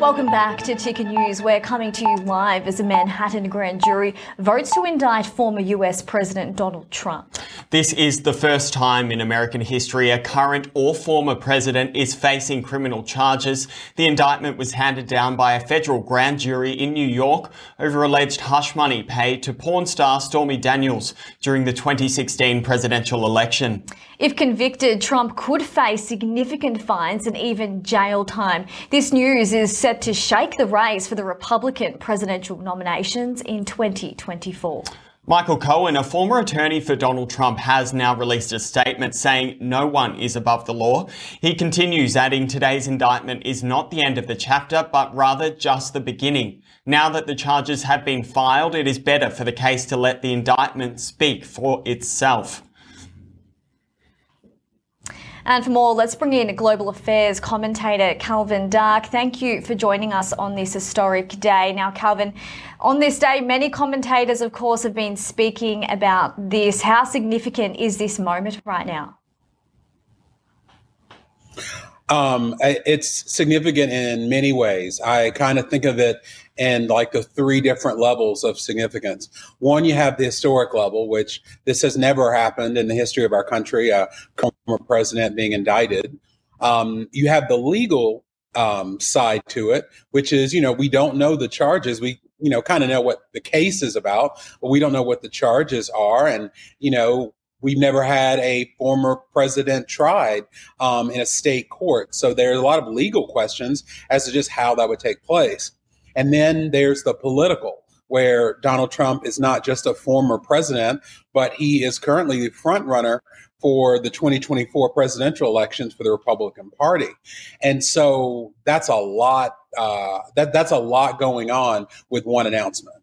Welcome back to Ticker News. We're coming to you live as a Manhattan grand jury votes to indict former US President Donald Trump. This is the first time in American history a current or former president is facing criminal charges. The indictment was handed down by a federal grand jury in New York over alleged hush money paid to porn star Stormy Daniels during the 2016 presidential election. If convicted, Trump could face significant fines and even jail time. This news is set to shake the race for the Republican presidential nominations in 2024. Michael Cohen, a former attorney for Donald Trump, has now released a statement saying no one is above the law. He continues, adding today's indictment is not the end of the chapter, but rather just the beginning. Now that the charges have been filed, it is better for the case to let the indictment speak for itself. And for more, let's bring in global affairs commentator Calvin Dark. Thank you for joining us on this historic day. Now, Calvin, on this day, many commentators, of course, have been speaking about this. How significant is this moment right now? Um, it's significant in many ways. I kind of think of it in like the three different levels of significance. One, you have the historic level, which this has never happened in the history of our country, a former president being indicted. Um, you have the legal um, side to it, which is, you know, we don't know the charges. We, you know, kind of know what the case is about, but we don't know what the charges are. And, you know, We've never had a former president tried um, in a state court. So there's a lot of legal questions as to just how that would take place. And then there's the political, where Donald Trump is not just a former president, but he is currently the front runner for the 2024 presidential elections for the Republican Party. And so that's a lot. Uh, that that's a lot going on with one announcement.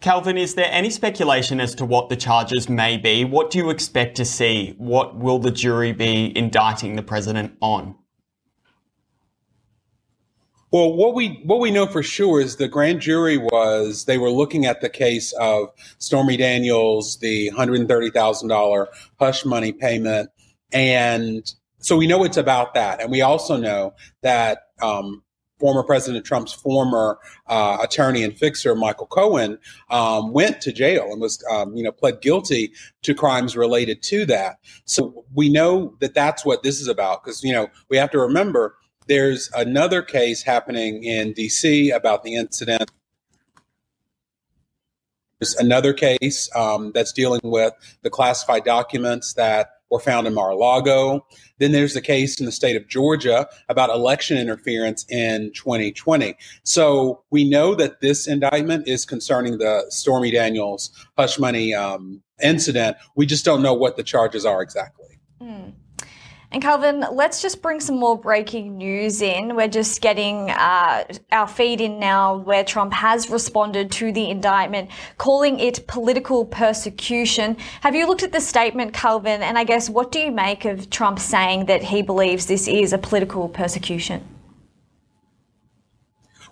Calvin, is there any speculation as to what the charges may be? What do you expect to see? What will the jury be indicting the president on? Well, what we what we know for sure is the grand jury was they were looking at the case of Stormy Daniels, the hundred thirty thousand dollar hush money payment, and so we know it's about that, and we also know that um, former President Trump's former uh, attorney and fixer, Michael Cohen, um, went to jail and was, um, you know, pled guilty to crimes related to that. So we know that that's what this is about because, you know, we have to remember there's another case happening in D.C. about the incident. There's another case um, that's dealing with the classified documents that were found in Mar-a-Lago. Then there's the case in the state of Georgia about election interference in 2020. So we know that this indictment is concerning the Stormy Daniels hush money um, incident. We just don't know what the charges are exactly. Mm. And Calvin, let's just bring some more breaking news in. We're just getting uh, our feed in now where Trump has responded to the indictment, calling it political persecution. Have you looked at the statement, Calvin? And I guess what do you make of Trump saying that he believes this is a political persecution?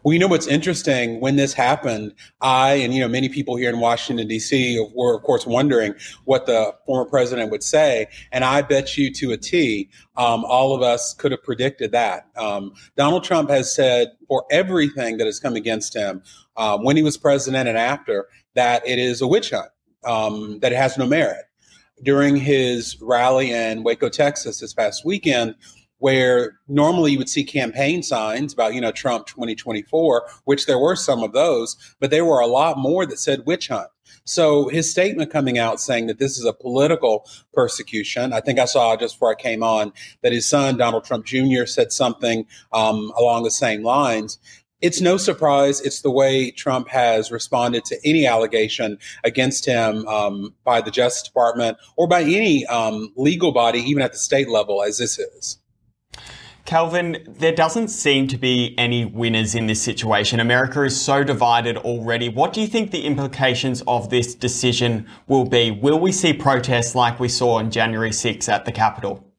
Well, you know what's interesting? When this happened, I and you know many people here in Washington D.C. were, of course, wondering what the former president would say, and I bet you to a T, um, all of us could have predicted that. Um, Donald Trump has said for everything that has come against him um, when he was president and after that it is a witch hunt, um, that it has no merit. During his rally in Waco, Texas, this past weekend where normally you would see campaign signs about, you know, Trump 2024, which there were some of those, but there were a lot more that said witch hunt. So his statement coming out saying that this is a political persecution, I think I saw just before I came on that his son, Donald Trump Jr., said something um, along the same lines. It's no surprise. It's the way Trump has responded to any allegation against him um, by the Justice Department or by any um, legal body, even at the state level, as this is. Calvin, there doesn't seem to be any winners in this situation. America is so divided already. What do you think the implications of this decision will be? Will we see protests like we saw on January 6 at the Capitol?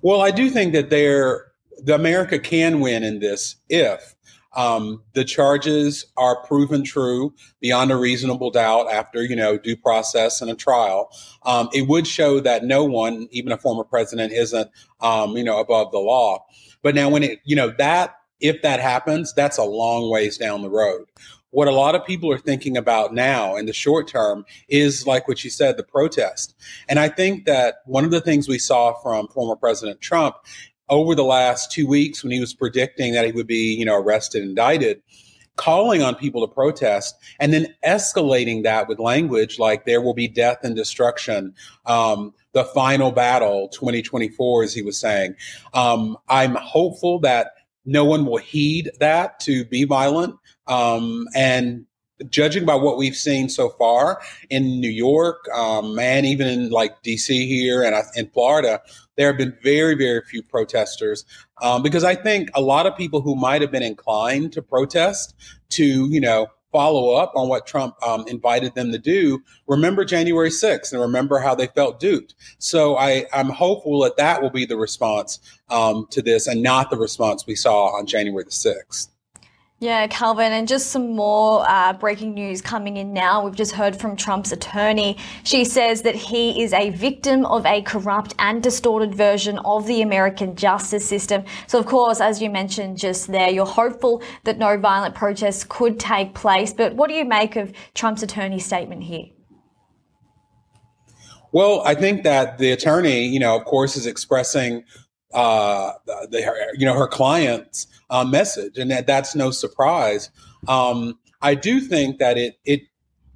Well, I do think that there, the America can win in this if um, the charges are proven true beyond a reasonable doubt after you know due process and a trial, um, it would show that no one, even a former president, isn't um, you know above the law. But now, when it you know that if that happens, that's a long ways down the road. What a lot of people are thinking about now in the short term is like what you said, the protest. And I think that one of the things we saw from former President Trump over the last two weeks when he was predicting that he would be, you know, arrested, and indicted, calling on people to protest and then escalating that with language like there will be death and destruction. Um, the final battle 2024, as he was saying. Um, I'm hopeful that no one will heed that to be violent. Um, and judging by what we've seen so far in New York um, and even in like DC here and in Florida, there have been very, very few protesters um, because I think a lot of people who might have been inclined to protest to, you know, follow up on what Trump um, invited them to do, remember January 6th and remember how they felt duped. So I, I'm hopeful that that will be the response um, to this and not the response we saw on January the 6th. Yeah, Calvin, and just some more uh, breaking news coming in now. We've just heard from Trump's attorney. She says that he is a victim of a corrupt and distorted version of the American justice system. So, of course, as you mentioned just there, you're hopeful that no violent protests could take place. But what do you make of Trump's attorney's statement here? Well, I think that the attorney, you know, of course, is expressing uh, the, you know her client's uh, message, and that that's no surprise. Um, I do think that it it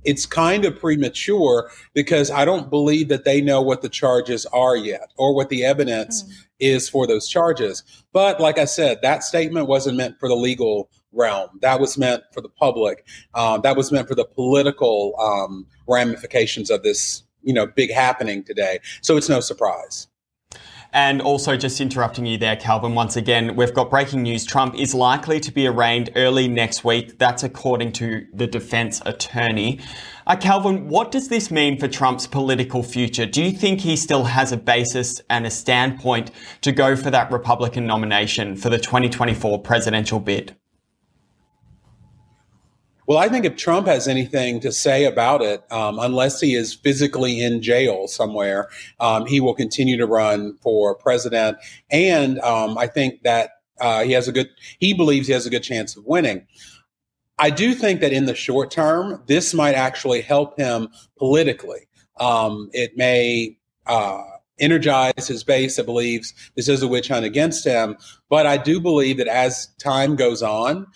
it's kind of premature because I don't believe that they know what the charges are yet or what the evidence mm. is for those charges. But like I said, that statement wasn't meant for the legal realm. That was meant for the public. Um, that was meant for the political um, ramifications of this, you know, big happening today. So it's no surprise. And also, just interrupting you there, Calvin, once again, we've got breaking news. Trump is likely to be arraigned early next week. That's according to the defense attorney. Uh, Calvin, what does this mean for Trump's political future? Do you think he still has a basis and a standpoint to go for that Republican nomination for the 2024 presidential bid? Well, I think if Trump has anything to say about it, um, unless he is physically in jail somewhere, um, he will continue to run for president. And um, I think that uh, he has a good, he believes he has a good chance of winning. I do think that in the short term, this might actually help him politically. Um, it may, uh, energize his base that believes this is a witch hunt against him. But I do believe that as time goes on,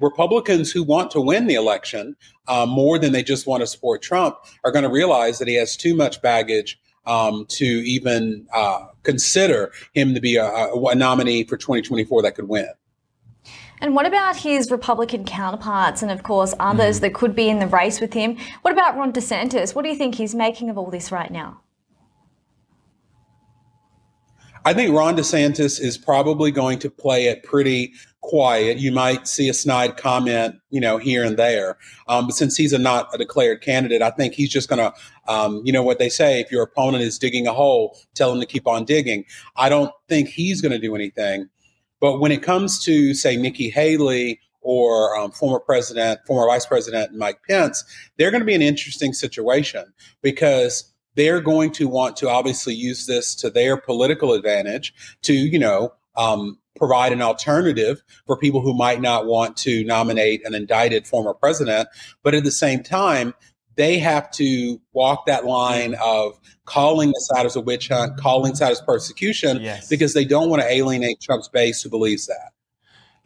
Republicans who want to win the election uh, more than they just want to support Trump are going to realize that he has too much baggage um, to even uh, consider him to be a, a, nominee for 2024 that could win. And what about his Republican counterparts and, of course, others mm. that could be in the race with him? What about Ron DeSantis? What do you think he's making of all this right now? I think Ron DeSantis is probably going to play it pretty quiet. You might see a snide comment, you know, here and there. Um, but since he's a not a declared candidate, I think he's just going to, um, you know, what they say: if your opponent is digging a hole, tell him to keep on digging. I don't think he's going to do anything. But when it comes to, say, Nikki Haley or um, former president, former vice president Mike Pence, they're going to be an interesting situation because they're going to want to obviously use this to their political advantage to, you know, um, provide an alternative for people who might not want to nominate an indicted former president. But at the same time, they have to walk that line of calling this out as a witch hunt, calling this out as persecution, yes. because they don't want to alienate Trump's base who believes that.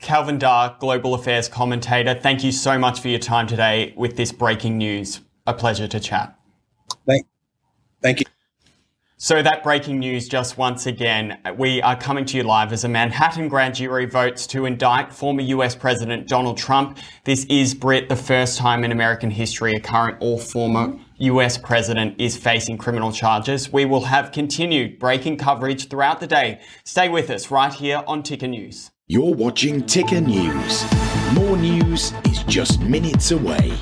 Calvin Dark, global affairs commentator, thank you so much for your time today with this breaking news. A pleasure to chat. Thank, thank you. So that breaking news just once again, we are coming to you live as a Manhattan grand jury votes to indict former US President Donald Trump. This is Brit, the first time in American history a current or former US president is facing criminal charges. We will have continued breaking coverage throughout the day. Stay with us right here on Ticker News. You're watching Ticker News. More news is just minutes away.